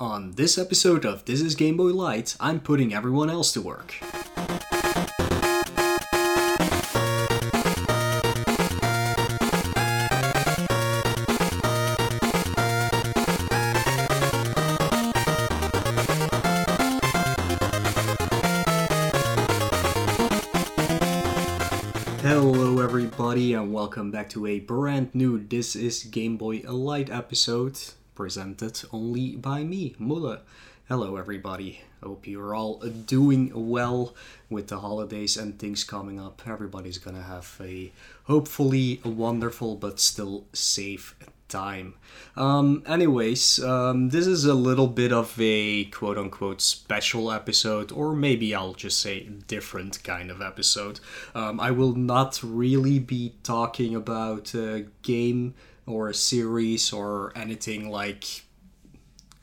On this episode of This is Game Boy Light, I'm putting everyone else to work. Hello, everybody, and welcome back to a brand new This is Game Boy Light episode presented only by me, Mulle. Hello, everybody. Hope you're all doing well with the holidays and things coming up. Everybody's gonna have a hopefully a wonderful but still safe time. Um, anyways, um, this is a little bit of a quote unquote special episode, or maybe I'll just say different kind of episode. Um, I will not really be talking about a game or a series or anything like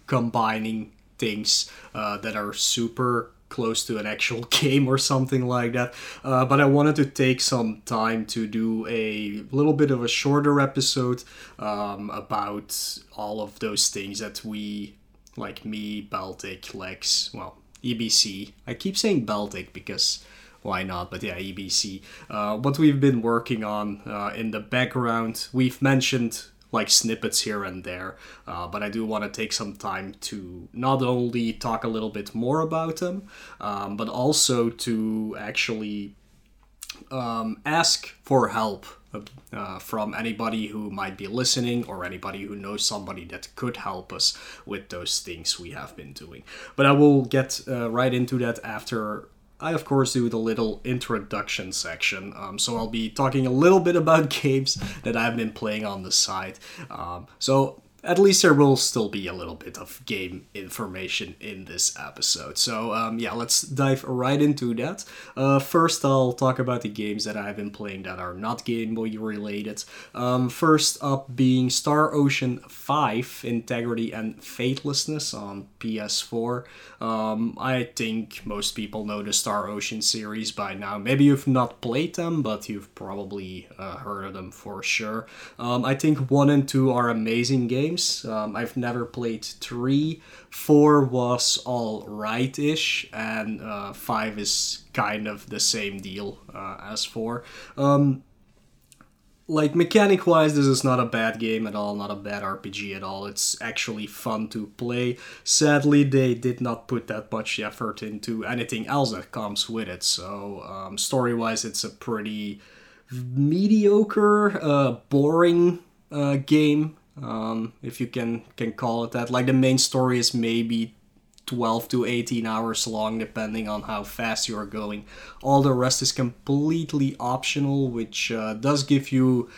combining things uh, that are super close to an actual game or something like that. Uh, but I wanted to take some time to do a little bit of a shorter episode um, about all of those things that we, like me, Baltic, Lex, well, EBC. I keep saying Baltic because why not? But yeah, EBC. Uh, what we've been working on uh, in the background, we've mentioned like snippets here and there, uh, but I do want to take some time to not only talk a little bit more about them, um, but also to actually um, ask for help uh, from anybody who might be listening or anybody who knows somebody that could help us with those things we have been doing. But I will get uh, right into that after I, of course, do the little introduction section. Um, so I'll be talking a little bit about games that I've been playing on the side. Um, so at least there will still be a little bit of game information in this episode. So, um, yeah, let's dive right into that. Uh, first, I'll talk about the games that I've been playing that are not Game Boy related. Um, first up being Star Ocean 5 Integrity and Faithlessness on PS4. Um, I think most people know the Star Ocean series by now. Maybe you've not played them, but you've probably uh, heard of them for sure. Um, I think 1 and 2 are amazing games. Um, I've never played 3. 4 was all right ish, and uh, 5 is kind of the same deal uh, as 4. Um, like mechanic wise this is not a bad game at all not a bad rpg at all it's actually fun to play sadly they did not put that much effort into anything else that comes with it so um, story wise it's a pretty mediocre uh, boring uh, game um, if you can can call it that like the main story is maybe 12 to 18 hours long, depending on how fast you are going. All the rest is completely optional, which uh, does give you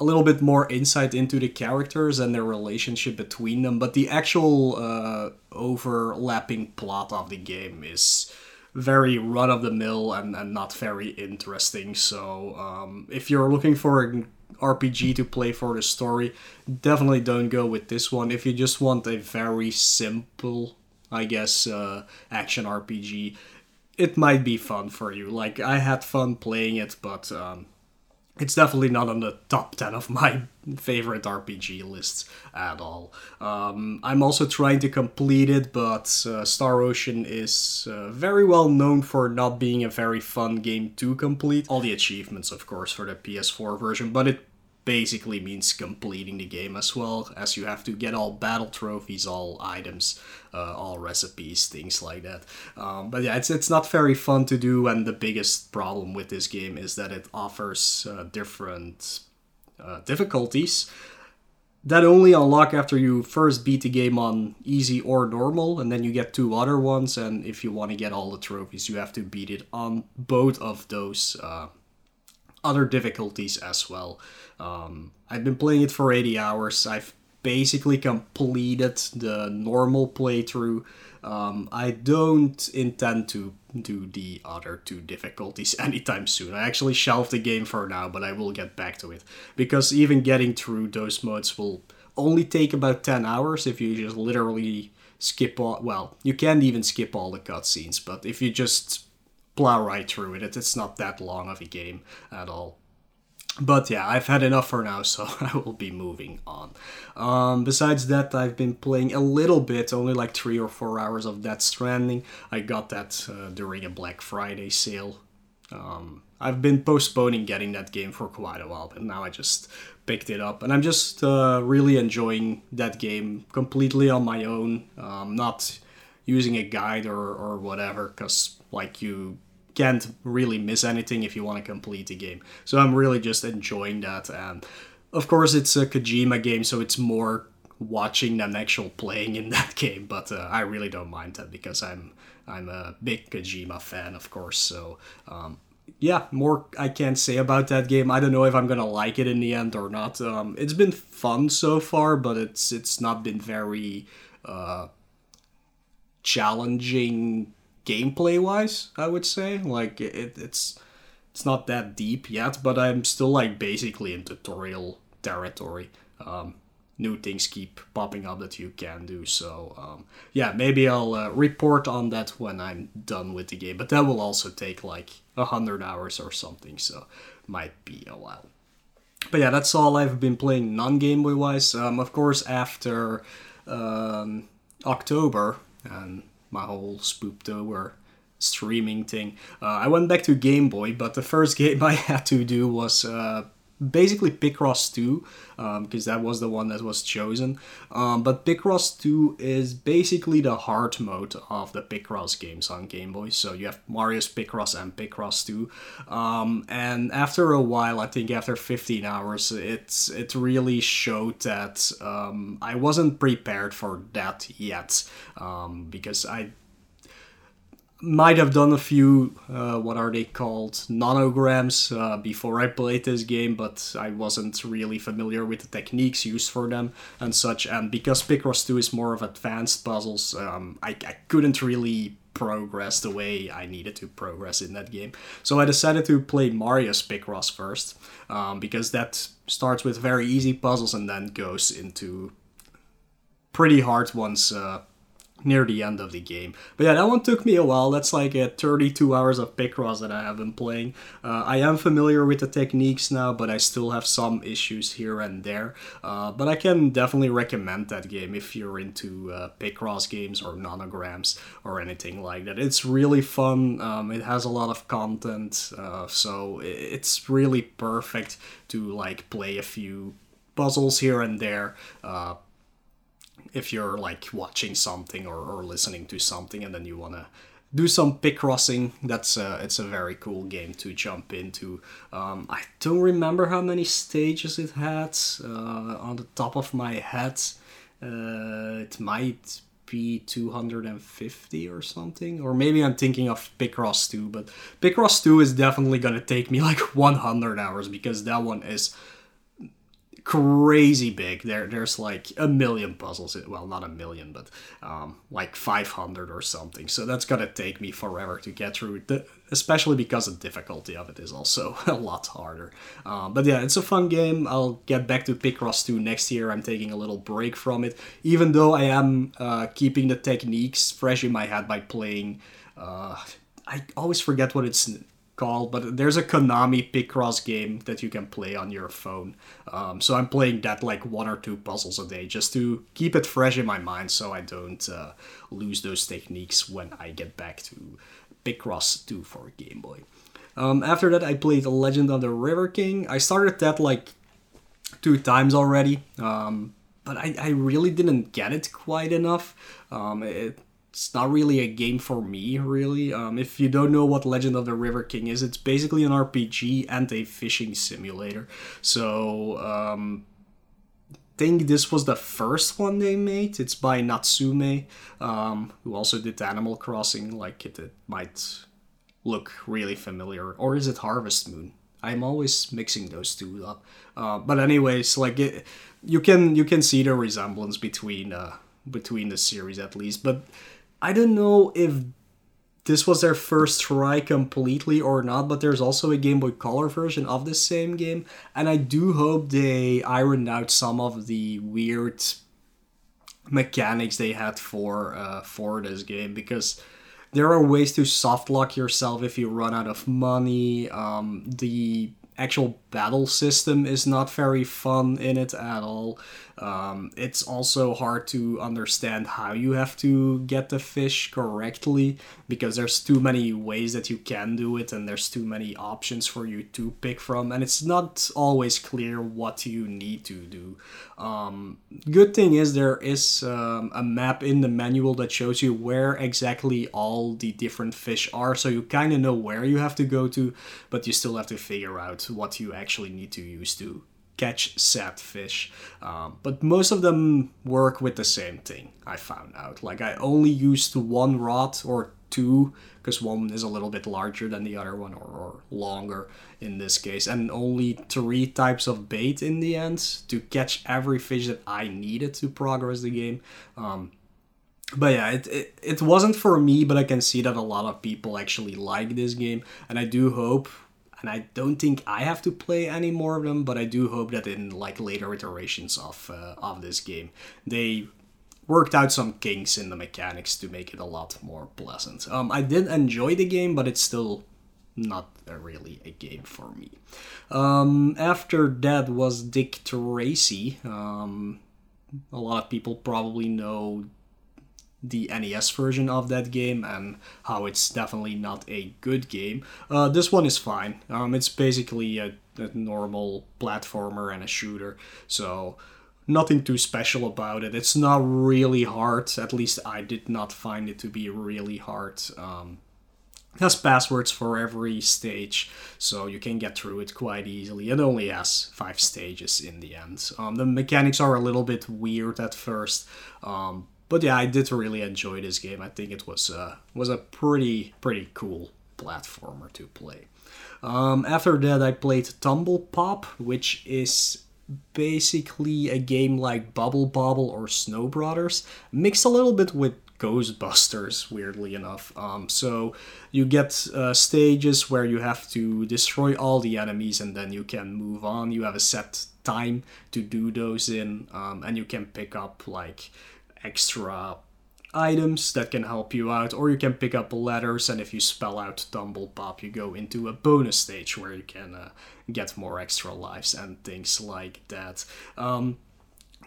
a little bit more insight into the characters and their relationship between them. But the actual uh, overlapping plot of the game is very run of the mill and, and not very interesting. So um, if you're looking for an RPG to play for the story, definitely don't go with this one. If you just want a very simple I guess, uh, action RPG, it might be fun for you. Like, I had fun playing it, but um, it's definitely not on the top 10 of my favorite RPG lists at all. Um, I'm also trying to complete it, but uh, Star Ocean is uh, very well known for not being a very fun game to complete. All the achievements, of course, for the PS4 version, but it basically means completing the game as well, as you have to get all battle trophies, all items, uh, all recipes, things like that. Um, but yeah, it's it's not very fun to do, and the biggest problem with this game is that it offers uh, different uh, difficulties that only unlock after you first beat the game on easy or normal, and then you get two other ones. And if you want to get all the trophies, you have to beat it on both of those uh, other difficulties as well. Um, I've been playing it for 80 hours. I've basically completed the normal playthrough. Um, I don't intend to do the other two difficulties anytime soon. I actually shelved the game for now, but I will get back to it. Because even getting through those modes will only take about 10 hours if you just literally skip all. Well, you can't even skip all the cutscenes, but if you just plow right through it, it's not that long of a game at all. but yeah, I've had enough for now, so I will be moving on. Um, besides that, I've been playing a little bit, only like three or four hours of Death Stranding. I got that uh, during a Black Friday sale. Um, I've been postponing getting that game for quite a while, but now I just picked it up, and I'm just uh, really enjoying that game completely on my own, um, not using a guide or, or whatever, because like you can't really miss anything if you want to complete the game. So I'm really just enjoying that. And of course, it's a Kojima game, so it's more watching than actual playing in that game. But uh, I really don't mind that because I'm I'm a big Kojima fan, of course. So um, yeah, more I can't say about that game. I don't know if I'm gonna like it in the end or not. Um, it's been fun so far, but it's it's not been very uh, challenging gameplay wise, I would say. Like it, it's it's not that deep yet, but I'm still like basically in tutorial territory. Um, new things keep popping up that you can do. So um, yeah, maybe I'll uh, report on that when I'm done with the game. But that will also take like a hundred hours or something, so might be a while. But yeah, that's all I've been playing non Game Boy wise. Um, of course, after um, October and my whole Spooptober streaming thing. Uh, I went back to Game Boy, but the first game I had to do was uh, basically Picross 2 because um, that was the one that was chosen. Um, but Picross 2 is basically the hard mode of the Picross games on Game Boy. So you have Mario's Picross and Picross 2. Um, and after a while, I think after 15 hours, it's it really showed that um, I wasn't prepared for that yet um, because I might have done a few uh, what are they called nonograms uh, before I played this game, but I wasn't really familiar with the techniques used for them and such. And because Picross 2 is more of advanced puzzles, um, I, I couldn't really progress the way I needed to progress in that game. So I decided to play Mario's Picross first, um, because that starts with very easy puzzles and then goes into pretty hard ones. Uh, near the end of the game. But yeah, that one took me a while. That's like a 32 hours of Picross that I have been playing. Uh, I am familiar with the techniques now, but I still have some issues here and there. Uh, but I can definitely recommend that game if you're into uh, Picross games or nonograms or anything like that. It's really fun. Um, it has a lot of content, uh, so it's really perfect to like play a few puzzles here and there uh, if you're like watching something or, or listening to something and then you want to do some Picrossing that's uh, it's a very cool game to jump into. Um, i don't remember how many stages it had uh, on the top of my head. Uh, it might be 250 or something or maybe i'm thinking of picross 2 but picross 2 is definitely gonna take me like 100 hours because that one is crazy big. There, there's like a million puzzles. Well, not a million, but um, like 500 or something. So that's gonna take me forever to get through. The, especially because the difficulty of it is also a lot harder. Um, but yeah, it's a fun game. I'll get back to Picross 2 next year. I'm taking a little break from it, even though I am uh, keeping the techniques fresh in my head by playing. Uh, I always forget what it's called, but there's a Konami Picross game that you can play on your phone. Um, so I'm playing that like one or two puzzles a day just to keep it fresh in my mind so I don't uh, lose those techniques when I get back to Picross 2 for Game Boy. Um, after that, I played Legend of the River King. I started that like two times already, um, but I, I really didn't get it quite enough. Um, it it's not really a game for me, really. Um, if you don't know what Legend of the River King is, it's basically an RPG and a fishing simulator. So, um, think this was the first one they made. It's by Natsume, um, who also did Animal Crossing. Like it, it might look really familiar, or is it Harvest Moon? I'm always mixing those two up. Uh, but anyways, like it, you can you can see the resemblance between uh, between the series at least, but I don't know if this was their first try completely or not, but there's also a Game Boy Color version of the same game, and I do hope they ironed out some of the weird mechanics they had for uh, for this game because there are ways to soft lock yourself if you run out of money. Um, the actual battle system is not very fun in it at all. Um, it's also hard to understand how you have to get the fish correctly because there's too many ways that you can do it and there's too many options for you to pick from, and it's not always clear what you need to do. Um, good thing is there is um, a map in the manual that shows you where exactly all the different fish are, so you kind of know where you have to go to, but you still have to figure out what you actually need to use to catch sad fish. Um, but most of them work with the same thing, I found out. Like, I only used one rod or two, because one is a little bit larger than the other one, or, or, longer in this case, and only three types of bait in the end to catch every fish that I needed to progress the game. Um, but yeah, it, it, it wasn't for me, but I can see that a lot of people actually like this game, and I do hope and I don't think I have to play any more of them, but I do hope that in like later iterations of uh, of this game, they worked out some kinks in the mechanics to make it a lot more pleasant. Um, I did enjoy the game, but it's still not really a game for me. Um, after that was Dick Tracy. Um, a lot of people probably know the NES version of that game and how it's definitely not a good game. Uh, this one is fine. Um, it's basically a, a, normal platformer and a shooter, so nothing too special about it. It's not really hard. At least I did not find it to be really hard. Um, has passwords for every stage, so you can get through it quite easily. It only has five stages in the end. Um, the mechanics are a little bit weird at first, um, but yeah, I did really enjoy this game. I think it was uh, was a pretty pretty cool platformer to play. Um, after that, I played Tumble Pop, which is basically a game like Bubble Bobble or Snow Brothers, mixed a little bit with Ghostbusters, weirdly enough. Um, so you get uh, stages where you have to destroy all the enemies and then you can move on. You have a set time to do those in, um, and you can pick up like extra items that can help you out, or you can pick up letters, and if you spell out Tumble Pop, you go into a bonus stage where you can uh, get more extra lives and things like that. Um,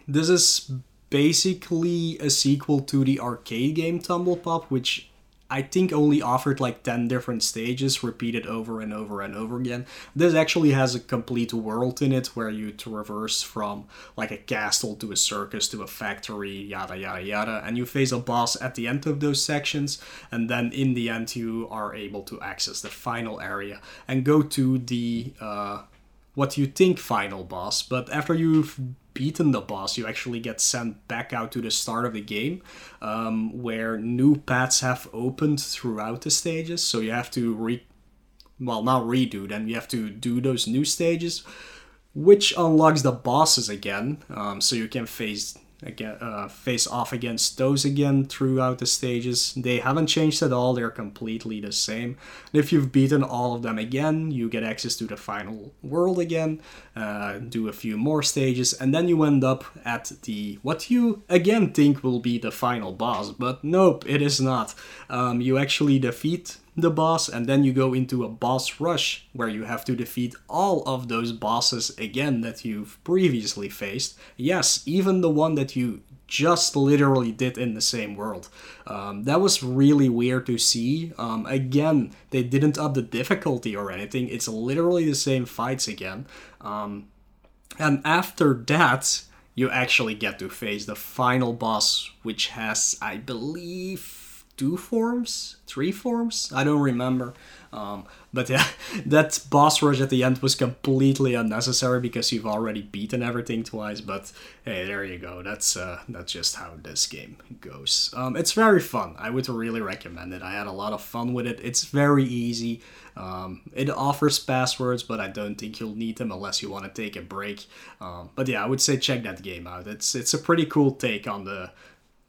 this is basically a sequel to the arcade game Tumble Pop, which I think only offered like 10 different stages repeated over and over and over again. This actually has a complete world in it where you traverse from like a castle to a circus to a factory, yada yada yada, and you face a boss at the end of those sections, and then in the end you are able to access the final area and go to the uh, what you think final boss, but after you've beaten the boss, you actually get sent back out to the start of the game, um, where new paths have opened throughout the stages. So you have to re, well, not redo them. You have to do those new stages, which unlocks the bosses again. Um, so you can face again uh, face off against those again throughout the stages. They haven't changed at all, they're completely the same. And if you've beaten all of them again, you get access to the final world again, uh, do a few more stages, and then you end up at the what you again think will be the final boss, but nope, it is not. Um, you actually defeat the boss, and then you go into a boss rush where you have to defeat all of those bosses again that you've previously faced. Yes, even the one that you just literally did in the same world. Um, that was really weird to see. Um, again, they didn't up the difficulty or anything, it's literally the same fights again. Um, and after that, you actually get to face the final boss, which has, I believe, two forms, three forms. I don't remember. Um, but yeah, that boss rush at the end was completely unnecessary because you've already beaten everything twice. But hey, there you go. That's uh, that's just how this game goes. Um, it's very fun. I would really recommend it. I had a lot of fun with it. It's very easy. Um, it offers passwords, but I don't think you'll need them unless you want to take a break. Um, but yeah, I would say check that game out. It's it's a pretty cool take on the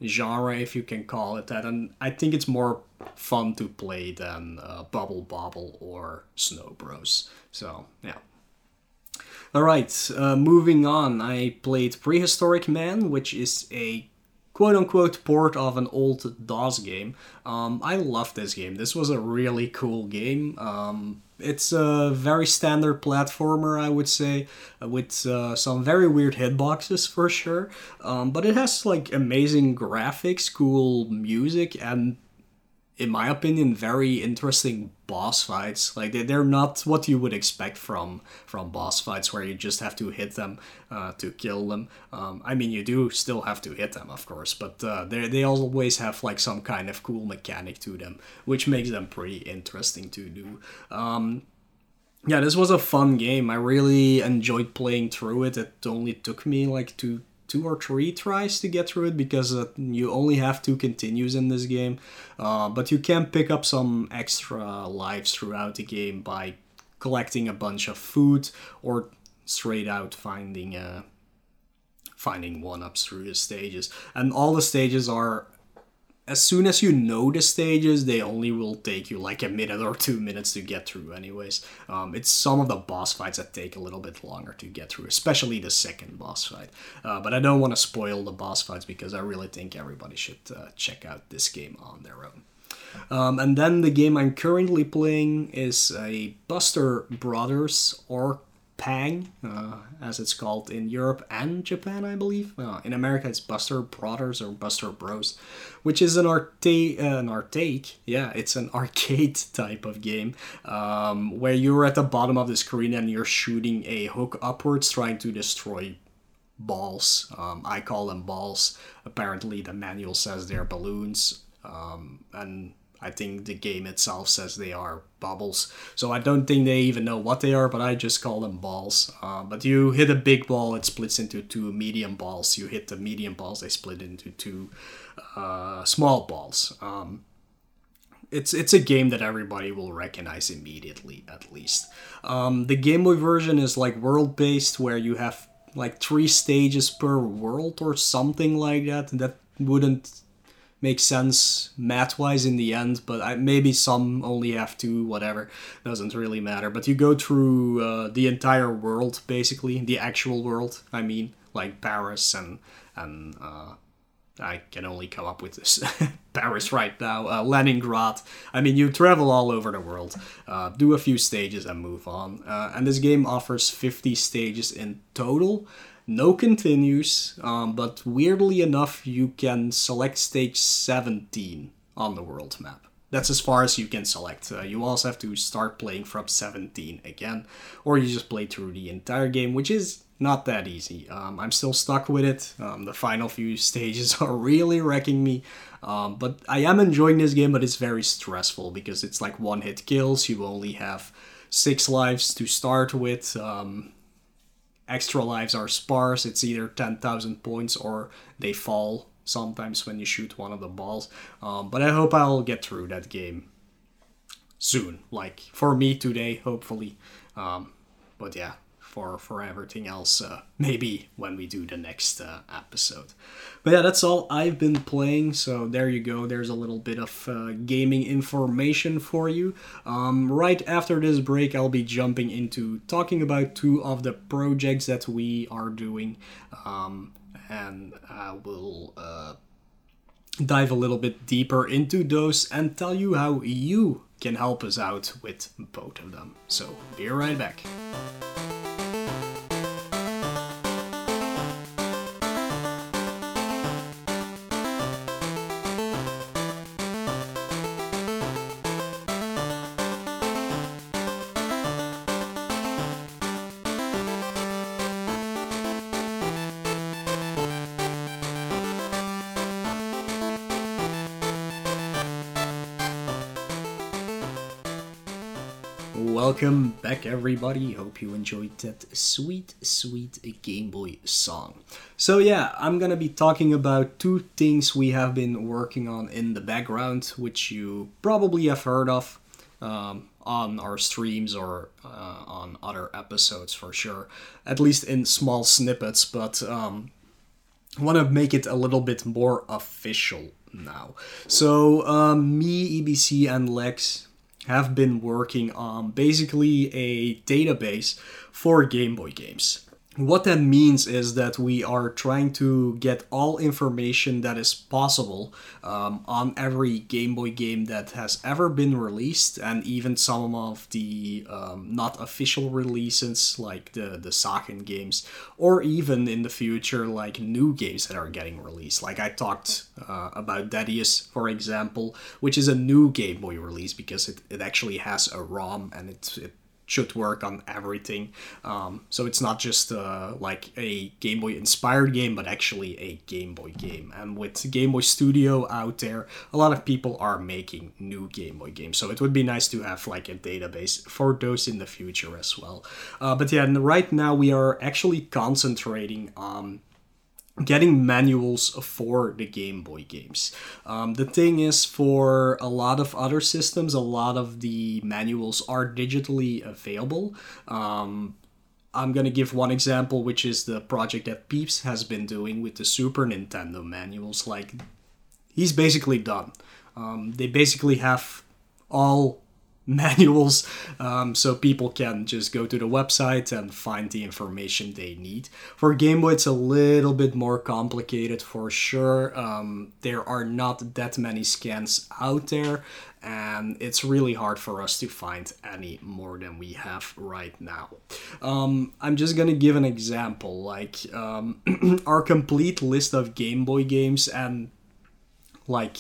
genre, if you can call it that. And I think it's more fun to play than uh, Bubble Bobble or Snow Bros. So, yeah. Alright, uh, moving on. I played Prehistorik Man, which is a quote unquote port of an old DOS game. Um, I love this game. This was a really cool game. Um, it's a very standard platformer, I would say, with uh, some very weird hitboxes for sure. Um, but it has like amazing graphics, cool music, and in my opinion, very interesting boss fights. Like they, they're not what you would expect from from boss fights, where you just have to hit them uh, to kill them. Um, I mean, you do still have to hit them, of course, but uh, they they always have like some kind of cool mechanic to them, which makes them pretty interesting to do. Um, yeah, this was a fun game. I really enjoyed playing through it. It only took me like two two or three tries to get through it because uh, you only have two continues in this game. Uh, but you can pick up some extra lives throughout the game by collecting a bunch of food or straight out finding uh, finding one ups through the stages. And all the stages are as soon as you know the stages, they only will take you like a minute or two minutes to get through, anyways. Um, it's some of the boss fights that take a little bit longer to get through, especially the second boss fight. Uh, but I don't want to spoil the boss fights because I really think everybody should uh, check out this game on their own. Um, and then the game I'm currently playing is a Buster Brothers or Pang, uh, as it's called in Europe and Japan, I believe. Uh, in America, it's Buster Brothers or Buster Bros, which is an arcade, uh, an arcade, yeah, it's an arcade type of game um, where you're at the bottom of the screen and you're shooting a hook upwards, trying to destroy balls. Um, I call them balls. Apparently, the manual says they're balloons, um, and I think the game itself says they are bubbles. So I don't think they even know what they are, but I just call them balls. Uh, but you hit a big ball, it splits into two medium balls. You hit the medium balls, they split into two uh, small balls. Um, it's it's a game that everybody will recognize immediately, at least. Um, the Game Boy version is like world based, where you have like three stages per world or something like that. That wouldn't makes sense math wise in the end, but I, maybe some only have two, whatever. Doesn't really matter. But you go through uh, the entire world, basically, the actual world, I mean, like Paris and. and uh, I can only come up with this Paris right now, uh, Leningrad. I mean, you travel all over the world, uh, do a few stages, and move on. Uh, and this game offers 50 stages in total no continues, um, but weirdly enough, you can select stage 17 on the world map. That's as far as you can select. Uh, you also have to start playing from 17 again, or you just play through the entire game, which is not that easy. Um, I'm still stuck with it. Um, the final few stages are really wrecking me. Um, but I am enjoying this game, but it's very stressful because it's like one hit kills. You only have six lives to start with. Um, extra lives are sparse. It's either 10,000 points or they fall sometimes when you shoot one of the balls. Um, but I hope I'll get through that game soon. Like for me today, hopefully. Um, but yeah, for for everything else uh, maybe when we do the next uh, episode. But yeah that's all i've been playing. So there you go. There's a little bit of uh, gaming information for you. Um, right after this break i'll be jumping into talking about two of the projects that we are doing. Um, and i will uh, dive a little bit deeper into those and tell you how you can help us out with both of them. So be right back Welcome back, everybody. Hope you enjoyed that sweet, sweet Game Boy song. So, yeah, I'm gonna be talking about two things we have been working on in the background, which you probably have heard of um, on our streams or uh, on other episodes for sure, at least in small snippets, but um, I want to make it a little bit more official now. So, um, me, EBC, and Lex have been working on basically a database for Game Boy games. What that means is that we are trying to get all information that is possible um, on every Game Boy game that has ever been released, and even some of the um, not official releases, like the the Sachen games, or even in the future, like new games that are getting released. Like I talked uh, about Deadeus, for example, which is a new Game Boy release because it, it actually has a ROM and it, it should work on everything. Um, so it's not just uh, like a Game Boy inspired game, but actually a Game Boy game. And with Game Boy Studio out there, a lot of people are making new Game Boy games. So it would be nice to have like a database for those in the future as well. Uh, but yeah, right now we are actually concentrating on getting manuals for the Game Boy games. Um, the thing is, for a lot of other systems, a lot of the manuals are digitally available. Um, I'm gonna give one example, which is the project that Peeps has been doing with the Super Nintendo manuals. Like, he's basically done. Um, they basically have all manuals um, so people can just go to the website and find the information they need. For Game Boy, it's a little bit more complicated for sure. Um, there are not that many scans out there, and it's really hard for us to find any more than we have right now. Um, I'm just gonna give an example like um, our complete list of Game Boy games and like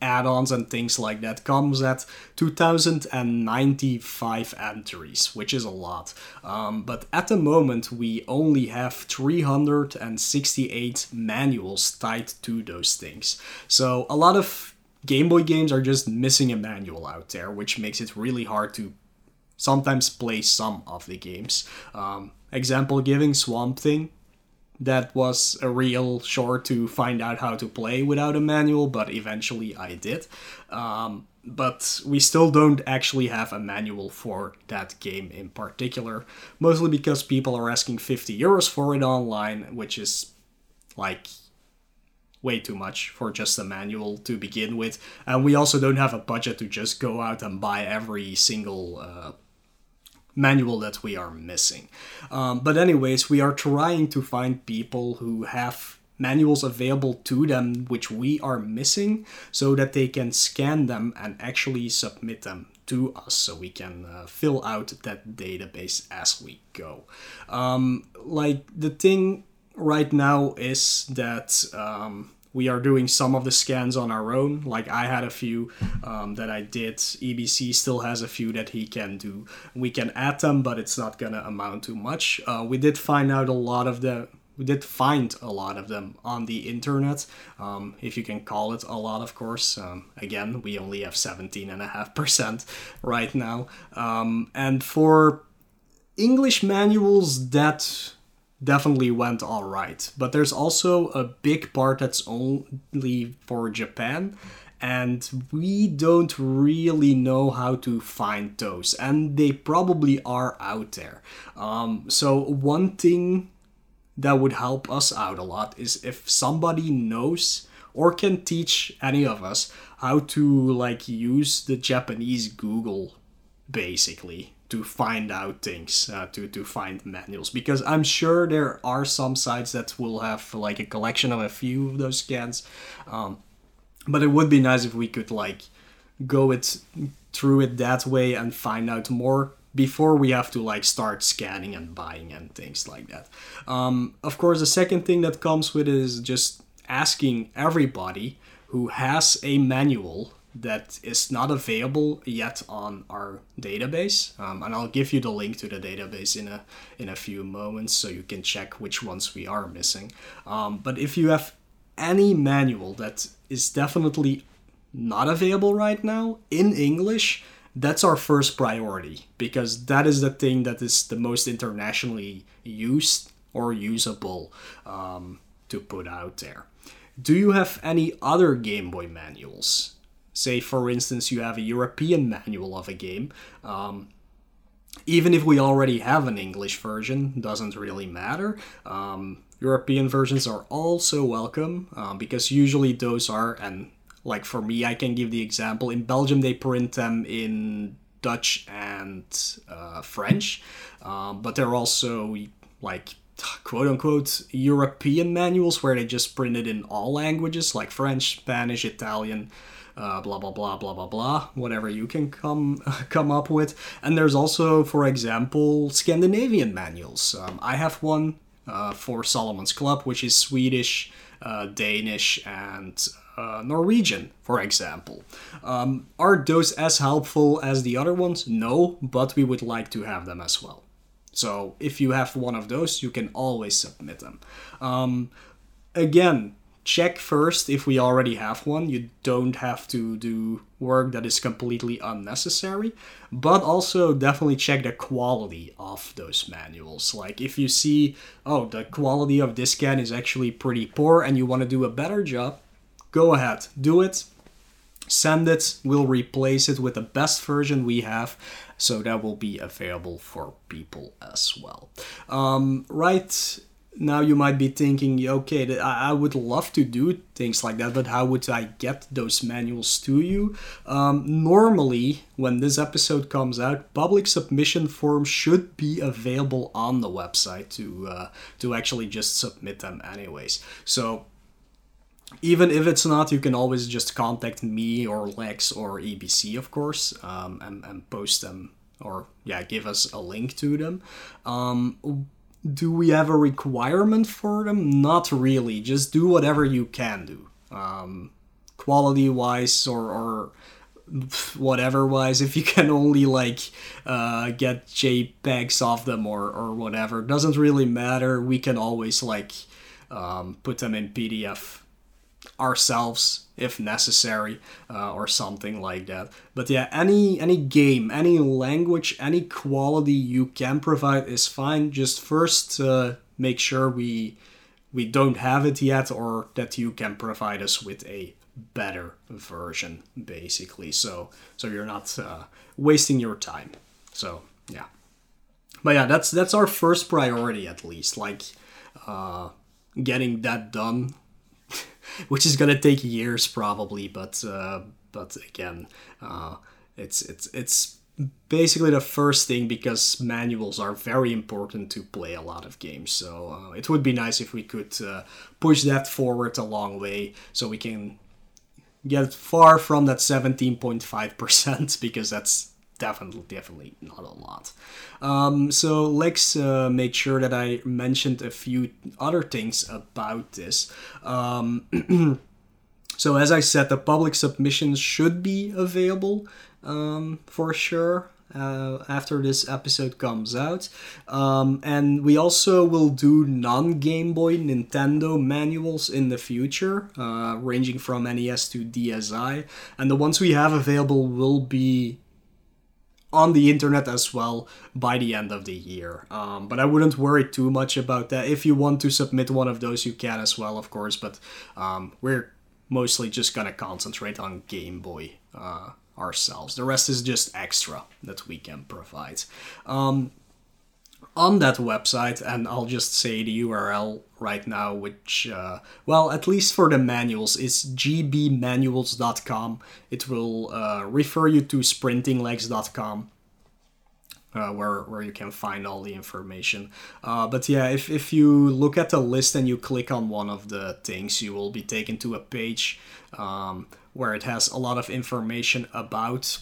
add-ons and things like that comes at 2095 entries which is a lot. Um, but at the moment we only have 368 manuals tied to those things. So a lot of game boy games are just missing a manual out there which makes it really hard to sometimes play some of the games. Um, example giving swamp thing that was a real chore to find out how to play without a manual, but eventually I did. Um, but we still don't actually have a manual for that game in particular, mostly because people are asking 50 euros for it online, which is like way too much for just a manual to begin with. And we also don't have a budget to just go out and buy every single uh, manual that we are missing. Um, but, anyways, we are trying to find people who have manuals available to them which we are missing so that they can scan them and actually submit them to us so we can uh, fill out that database as we go. Um, like the thing right now is that um, we are doing some of the scans on our own. Like I had a few um, that I did. EBC still has a few that he can do. We can add them, but it's not gonna amount to much. Uh, we did find out a lot of the we did find a lot of them on the internet, um, if you can call it a lot, of course. Um, again, we only have 17.5% right now. Um, and for English manuals, that definitely went all right. But there's also a big part that's only for Japan, and we don't really know how to find those, and they probably are out there. Um, so, one thing that would help us out a lot is if somebody knows or can teach any of us how to like use the Japanese Google basically to find out things uh, to to find manuals because i'm sure there are some sites that will have like a collection of a few of those scans um, but it would be nice if we could like go it through it that way and find out more before we have to like start scanning and buying and things like that. Um, of course the second thing that comes with it is just asking everybody who has a manual that is not available yet on our database um, and i'll give you the link to the database in a in a few moments so you can check which ones we are missing. Um, but if you have any manual that is definitely not available right now in english that's our first priority because that is the thing that is the most internationally used or usable um, to put out there. Do you have any other game boy manuals Say, for instance, you have a European manual of a game. Um, even if we already have an English version, doesn't really matter. Um, European versions are also welcome um, because usually those are, and like for me, I can give the example. In Belgium, they print them in Dutch and uh, French, um, but they're also like quote unquote European manuals where they just print it in all languages like French, Spanish, Italian, uh, blah blah blah blah blah blah whatever you can come come up with. And there's also for example scandinavian manuals. Um, i have one uh, for solomon's club which is swedish uh, danish and uh, norwegian for example. Um, are those as helpful as the other ones? No but we would like to have them as well. So if you have one of those you can always submit them. Um, again check first if we already have one. You don't have to do work that is completely unnecessary, but also definitely check the quality of those manuals. Like if you see, oh, the quality of this can is actually pretty poor and you want to do a better job, go ahead, do it. Send it, we'll replace it with the best version we have, so that will be available for people as well. Um, right now you might be thinking, okay, I would love to do things like that, but how would I get those manuals to you? Um, normally, when this episode comes out, public submission forms should be available on the website to uh, to actually just submit them, anyways. So. Even if it's not, you can always just contact me or Lex or EBC, of course, um, and, and post them or yeah, give us a link to them. Um, do we have a requirement for them? Not really. Just do whatever you can do. Um, quality wise or, or whatever wise if you can only like uh, get jpegs off them or, or whatever doesn't really matter we can always like um, put them in pdf ourselves if necessary uh, or something like that. But yeah any any game any language any quality you can provide is fine. Just first uh, make sure we we don't have it yet or that you can provide us with a better version basically. So so you're not uh, wasting your time. So yeah. But yeah that's that's our first priority at least like uh, getting that done which is gonna take years probably. But uh, but again, uh, it's it's it's basically the first thing because manuals are very important to play a lot of games. So uh, it would be nice if we could uh, push that forward a long way so we can get far from that 17.5% because that's definitely definitely not a lot um, so let's uh, make sure that i mentioned a few other things about this um, so as i said the public submissions should be available um, for sure uh, after this episode comes out. Um, and we also will do non Game Boy Nintendo manuals in the future, uh, ranging from NES to DSi. And the ones we have available will be on the internet as well by the end of the year. Um, but I wouldn't worry too much about that. If you want to submit one of those, you can as well, of course. But um, we're mostly just gonna concentrate on Game Boy uh, ourselves. The rest is just extra that we can provide. Um, on that website, and I'll just say the URL right now, which, uh, well, at least for the manuals, is gbmanuals.com. It will uh, refer you to sprintinglegs.com. Uh, where, where you can find all the information. Uh, but yeah, if, if you look at the list and you click on one of the things, you will be taken to a page um, where it has a lot of information about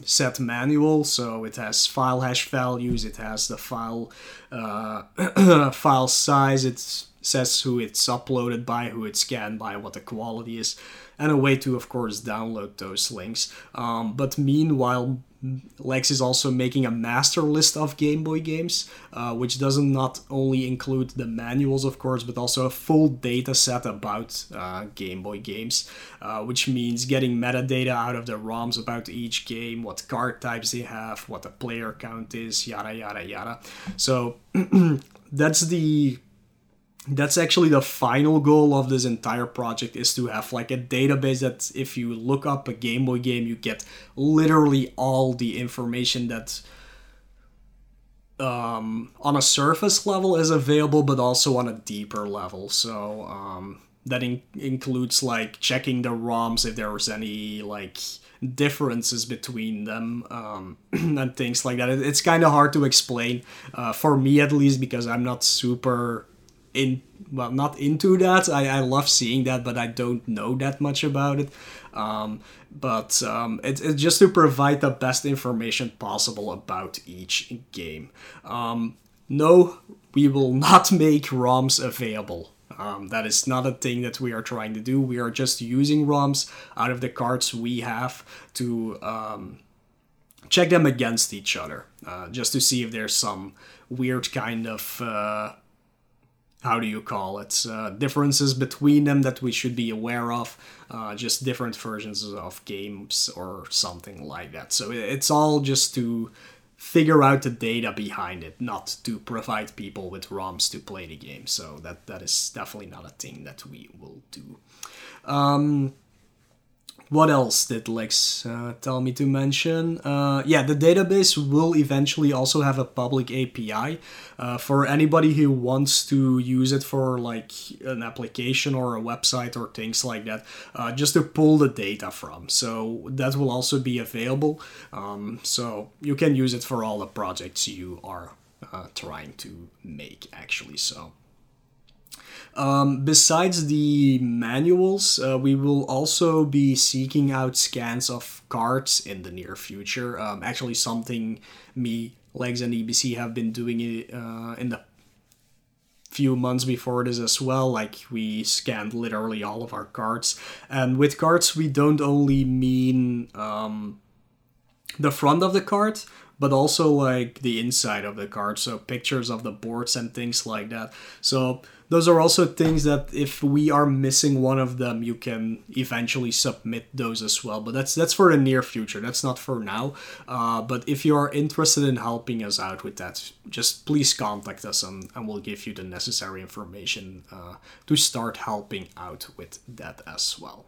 set manual so it has file hash values it has the file uh, file size it says who it's uploaded by who it's scanned by what the quality is and a way to of course download those links. Um, but meanwhile Lex is also making a master list of Game Boy games, uh, which doesn't not only include the manuals, of course, but also a full data set about uh, Game Boy games, uh, which means getting metadata out of the ROMs about each game, what card types they have, what the player count is, yada yada yada. So that's the that's actually the final goal of this entire project is to have like a database that if you look up a game boy game you get literally all the information that um, on a surface level is available but also on a deeper level so um, that in- includes like checking the ROMs if there was any like differences between them um, and things like that. It's kind of hard to explain uh, for me at least because I'm not super in well not into that. I, I love seeing that, but I don't know that much about it. Um, but um, it's it just to provide the best information possible about each game. Um, no, we will not make ROMs available. Um, that is not a thing that we are trying to do. We are just using ROMs out of the cards we have to um, check them against each other, uh, just to see if there's some weird kind of uh, how do you call it uh, differences between them that we should be aware of uh, just different versions of games or something like that. So it's all just to figure out the data behind it not to provide people with roms to play the game. So that that is definitely not a thing that we will do. Um, what else did Lex uh, tell me to mention? Uh, yeah, the database will eventually also have a public API uh, for anybody who wants to use it for like an application or a website or things like that, uh, just to pull the data from. So that will also be available. Um, so you can use it for all the projects you are uh, trying to make, actually. So. Um, besides the manuals, uh, we will also be seeking out scans of cards in the near future. Um, actually, something me, Lex, and EBC have been doing it uh, in the few months before this as well. Like we scanned literally all of our cards, and with cards we don't only mean um, the front of the card, but also like the inside of the card, so pictures of the boards and things like that. So those are also things that if we are missing one of them, you can eventually submit those as well. But that's that's for the near future. That's not for now. Uh, but if you are interested in helping us out with that, just please contact us and, and we'll give you the necessary information uh, to start helping out with that as well.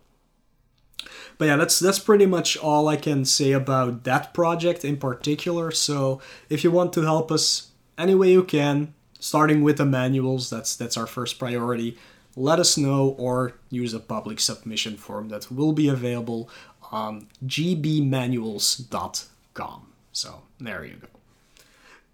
But yeah, that's that's pretty much all I can say about that project in particular. So if you want to help us any way you can, starting with the manuals, that's that's our first priority. Let us know or use a public submission form that will be available on gbmanuals.com. So there you go.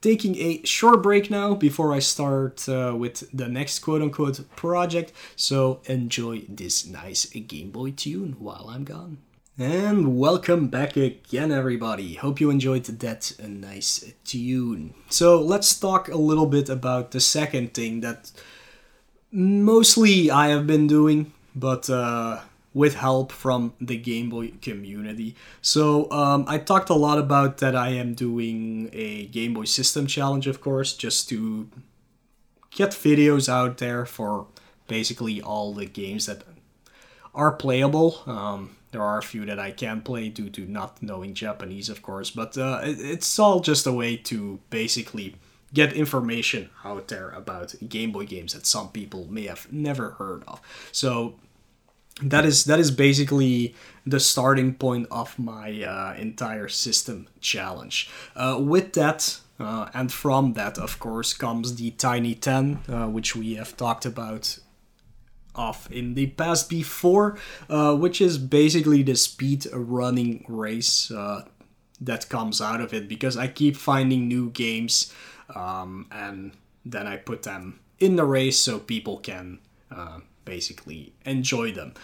Taking a short break now before I start uh, with the next quote unquote project. So enjoy this nice Game Boy tune while I'm gone. And welcome back again, everybody. Hope you enjoyed that nice tune. So let's talk a little bit about the second thing that mostly I have been doing, but uh, with help from the Game Boy community. So um, I talked a lot about that I am doing a Game Boy System challenge, of course, just to get videos out there for basically all the games that are playable. Um, there are a few that I can't play due to not knowing Japanese, of course, but uh, it's all just a way to basically get information out there about Game Boy games that some people may have never heard of. So that is that is basically the starting point of my uh, entire system challenge. Uh, with that, uh, and from that, of course, comes the Tiny 10, uh, which we have talked about off in the past before, uh, which is basically the speed running race uh, that comes out of it because I keep finding new games um, and then I put them in the race so people can uh, basically enjoy them.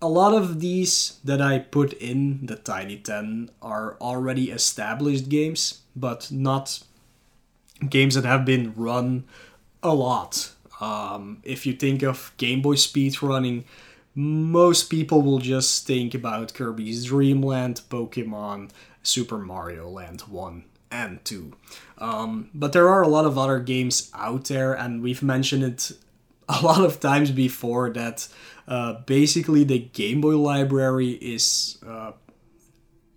A lot of these that I put in the Tiny 10 are already established games, but not games that have been run a lot um, if you think of Game Boy speedrunning, most people will just think about Kirby's Dream Land, Pokemon, Super Mario Land 1 and 2. Um, but there are a lot of other games out there, and we've mentioned it a lot of times before that uh, basically the Game Boy library is uh,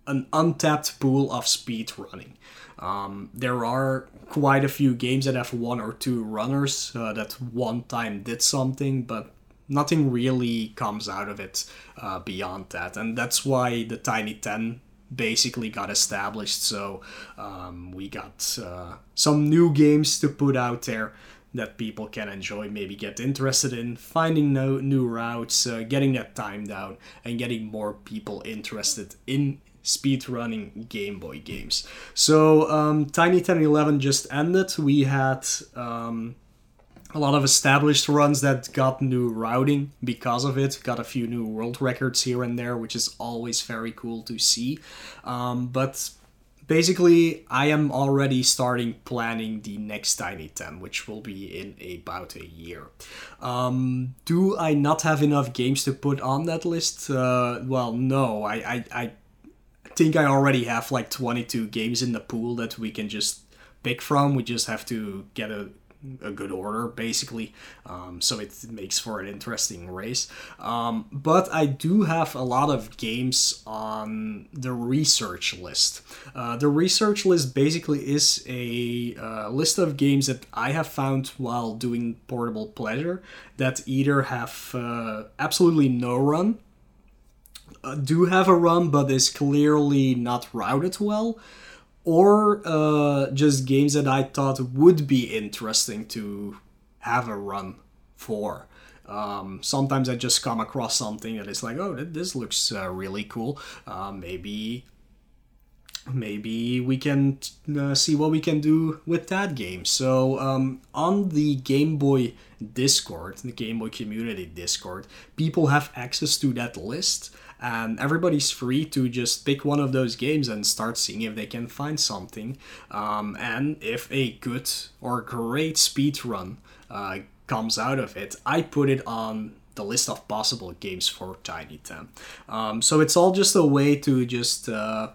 an untapped pool of speedrunning. Um, there are quite a few games that have one or two runners uh, that one time did something, but nothing really comes out of it uh, beyond that. And that's why the Tiny 10 basically got established. So um, we got uh, some new games to put out there that people can enjoy, maybe get interested in, finding no, new routes, uh, getting that time down, and getting more people interested in speedrunning Game Boy games. So um, Tiny 1011 just ended. We had um, a lot of established runs that got new routing because of it. Got a few new world records here and there, which is always very cool to see. Um, but basically, I am already starting planning the next Tiny 10, which will be in about a year. Um, do I not have enough games to put on that list? Uh, well, no. I, I, I think I already have like 22 games in the pool that we can just pick from. We just have to get a a good order basically. Um, so it makes for an interesting race. Um, but i do have a lot of games on the research list. Uh, the research list basically is a uh, list of games that i have found while doing portable pleasure that either have uh, absolutely no run do have a run but is clearly not routed well or uh, just games that I thought would be interesting to have a run for. Um, sometimes I just come across something that is like, oh, this looks uh, really cool. Uh, maybe, maybe we can uh, see what we can do with that game. So um, on the Game Boy Discord, the Game Boy Community Discord, people have access to that list and everybody's free to just pick one of those games and start seeing if they can find something um, and if a good or great speed run uh, comes out of it i put it on the list of possible games for tiny 10 um, so it's all just a way to just uh,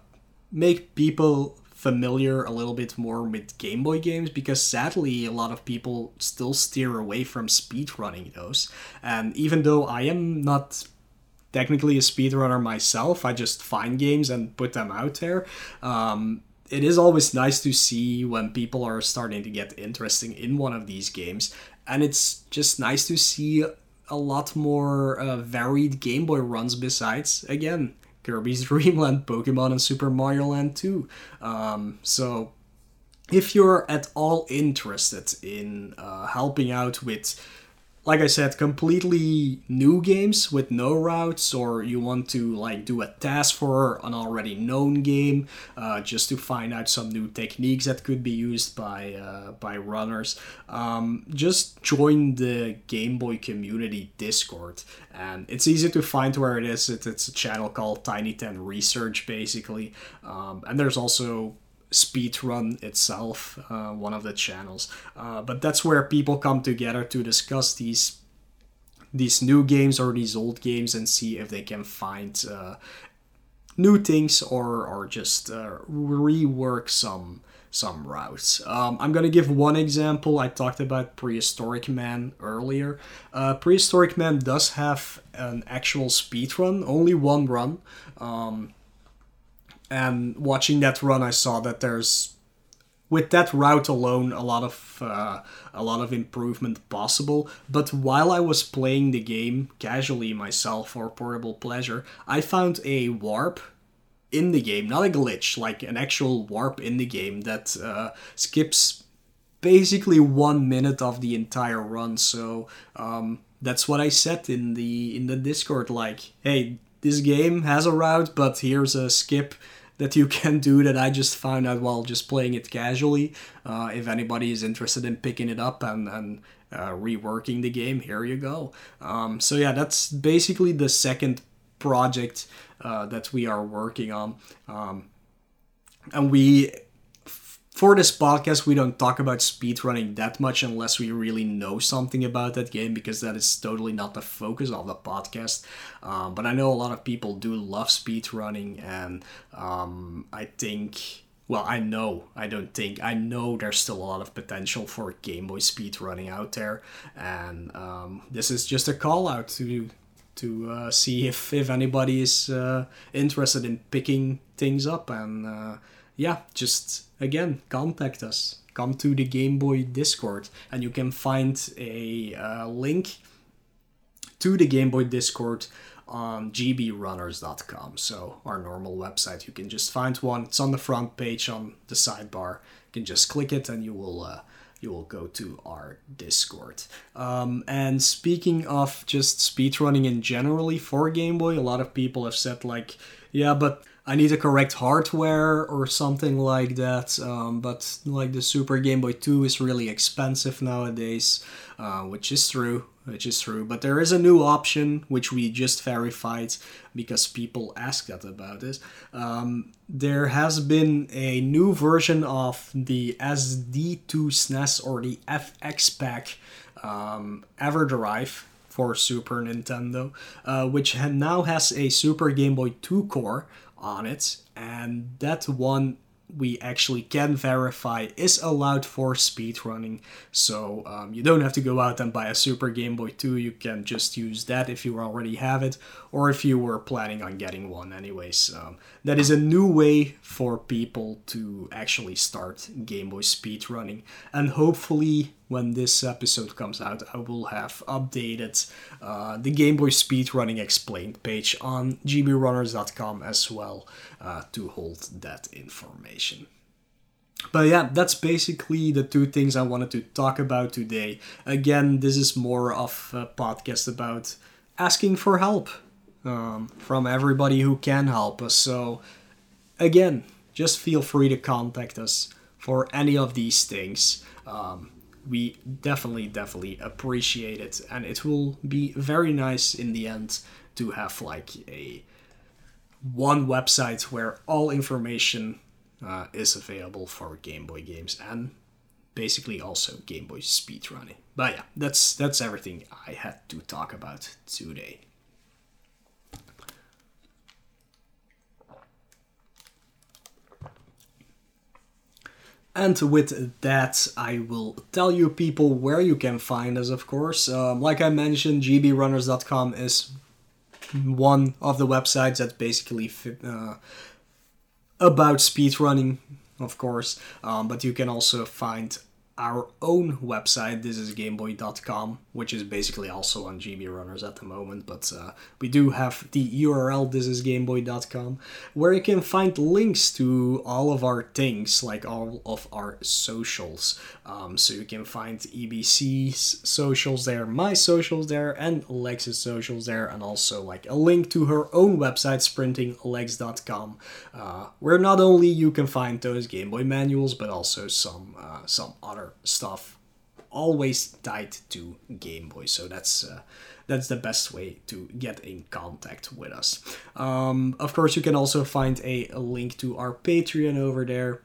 make people familiar a little bit more with Game Boy games because sadly a lot of people still steer away from speedrunning those. And even though I am not technically a speedrunner myself. I just find games and put them out there. Um, it is always nice to see when people are starting to get interesting in one of these games, and it's just nice to see a lot more uh, varied Game Boy runs besides, again, Kirby's Dream Land, Pokemon, and Super Mario Land 2. Um, so, if you're at all interested in uh, helping out with like I said, completely new games with no routes, or you want to like do a task for an already known game, uh, just to find out some new techniques that could be used by uh, by runners. Um, just join the Game Boy Community Discord, and it's easy to find where it is. It, it's a channel called Tiny Ten Research, basically, um, and there's also speedrun itself, uh, one of the channels. Uh, but that's where people come together to discuss these these new games or these old games and see if they can find uh, new things or or just uh, rework some some routes. Um, I'm gonna give one example. I talked about Prehistorik Man earlier. Uh, Prehistorik Man does have an actual speed run, only one run. Um, and watching that run, I saw that there's with that route alone a lot of uh, a lot of improvement possible. But while I was playing the game casually myself for portable pleasure, I found a warp in the game, not a glitch, like an actual warp in the game that uh, skips basically one minute of the entire run. So um, that's what I said in the in the Discord. Like, hey, this game has a route, but here's a skip that you can do that I just found out while just playing it casually. Uh, if anybody is interested in picking it up and, and uh, reworking the game, here you go. Um, so, yeah, that's basically the second project uh, that we are working on. Um, and we for this podcast, we don't talk about speedrunning that much unless we really know something about that game because that is totally not the focus of the podcast. Um, but I know a lot of people do love speedrunning, and um, I think, well, I know, I don't think, I know there's still a lot of potential for Game Boy speedrunning out there, and um, this is just a call out to to uh, see if if anybody is uh, interested in picking things up and. Uh, yeah, just again contact us. Come to the Game Boy Discord, and you can find a uh, link to the Game Boy Discord on gbrunners.com. So our normal website, you can just find one. It's on the front page on the sidebar. You can just click it, and you will uh, you will go to our Discord. Um, and speaking of just speedrunning in generally for Game Boy, a lot of people have said like, yeah, but I need the correct hardware or something like that. Um, but like the Super Game Boy 2 is really expensive nowadays, uh, which is true which is true. But there is a new option which we just verified because people asked that about this. Um, there has been a new version of the SD2 SNES or the FXPAK um, EverDrive for Super Nintendo, uh, which now has a Super Game Boy 2 core on it, and that one we actually can verify is allowed for speedrunning. So um, you don't have to go out and buy a Super Game Boy 2, you can just use that if you already have it, or if you were planning on getting one, anyways. Um, that is a new way for people to actually start Game Boy speedrunning, and hopefully when this episode comes out, I will have updated uh, the Game Boy Speedrunning Explained page on gbrunners.com as well uh, to hold that information. But yeah, that's basically the two things I wanted to talk about today. Again, this is more of a podcast about asking for help um, from everybody who can help us. So, again, just feel free to contact us for any of these things. Um, we definitely, definitely appreciate it. And it will be very nice in the end to have like a one website where all information uh, is available for Game Boy games and basically also Game Boy speedrunning. But yeah, that's that's everything I had to talk about today. And with that, I will tell you people where you can find us, of course. Um, like I mentioned, gbrunners.com is one of the websites that's basically uh, about speedrunning, of course. Um, but you can also find our own website, this is gameboy.com, which is basically also on GB Runners at the moment, but uh, we do have the URL, this is gameboy.com, where you can find links to all of our things, like all of our socials. Um, so you can find EBC's socials there, my socials there, and Alex's socials there, and also like a link to her own website, sprintingalex.com, uh, where not only you can find those Game Boy manuals, but also some uh, some other stuff always tied to Game Boy. So that's uh, that's the best way to get in contact with us. Um, of course, you can also find a, a link to our Patreon over there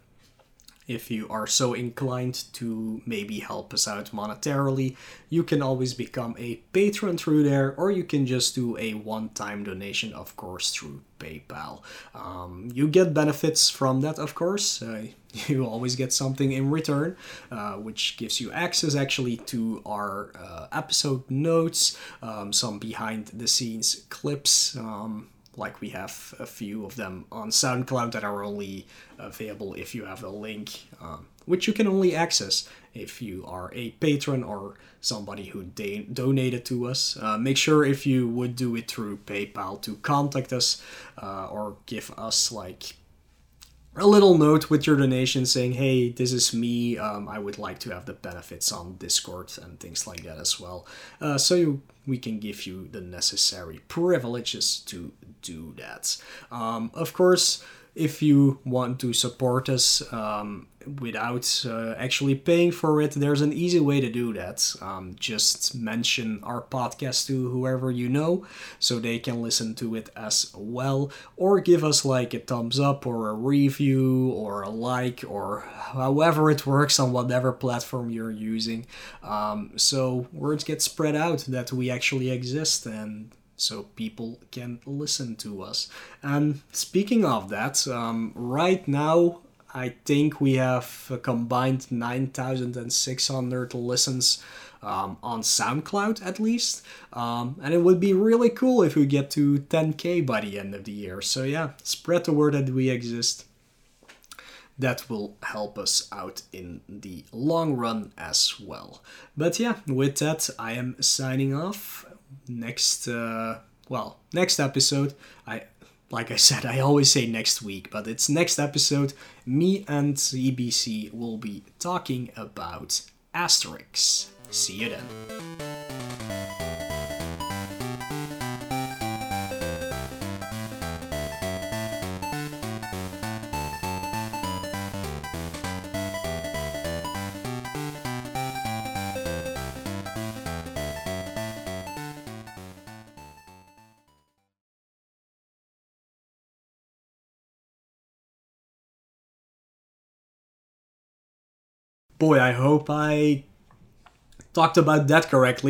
if you are so inclined to maybe help us out monetarily, you can always become a patron through there, or you can just do a one time donation, of course, through PayPal. Um, you get benefits from that, of course. Uh, you always get something in return, uh, which gives you access actually to our uh, episode notes, um, some behind the scenes clips. Um, like we have a few of them on SoundCloud that are only available if you have a link, um, which you can only access if you are a patron or somebody who da- donated to us. Uh, make sure if you would do it through PayPal to contact us uh, or give us like a little note with your donation saying, hey, this is me. Um, I would like to have the benefits on Discord and things like that as well. Uh, so you, we can give you the necessary privileges to do that. Um, of course, if you want to support us um, without uh, actually paying for it, there's an easy way to do that. Um, just mention our podcast to whoever you know so they can listen to it as well, or give us like a thumbs up or a review or a like or however it works on whatever platform you're using. Um, so words get spread out that we actually exist and so people can listen to us. And speaking of that, um, right now I think we have combined 9,600 listens um, on SoundCloud at least. Um, and it would be really cool if we get to 10k by the end of the year. So yeah, spread the word that we exist. That will help us out in the long run as well. But yeah, with that, I am signing off next uh, well next episode i like i said i always say next week but it's next episode me and ebc will be talking about Asterix. See you then. Boy, I hope I talked about that correctly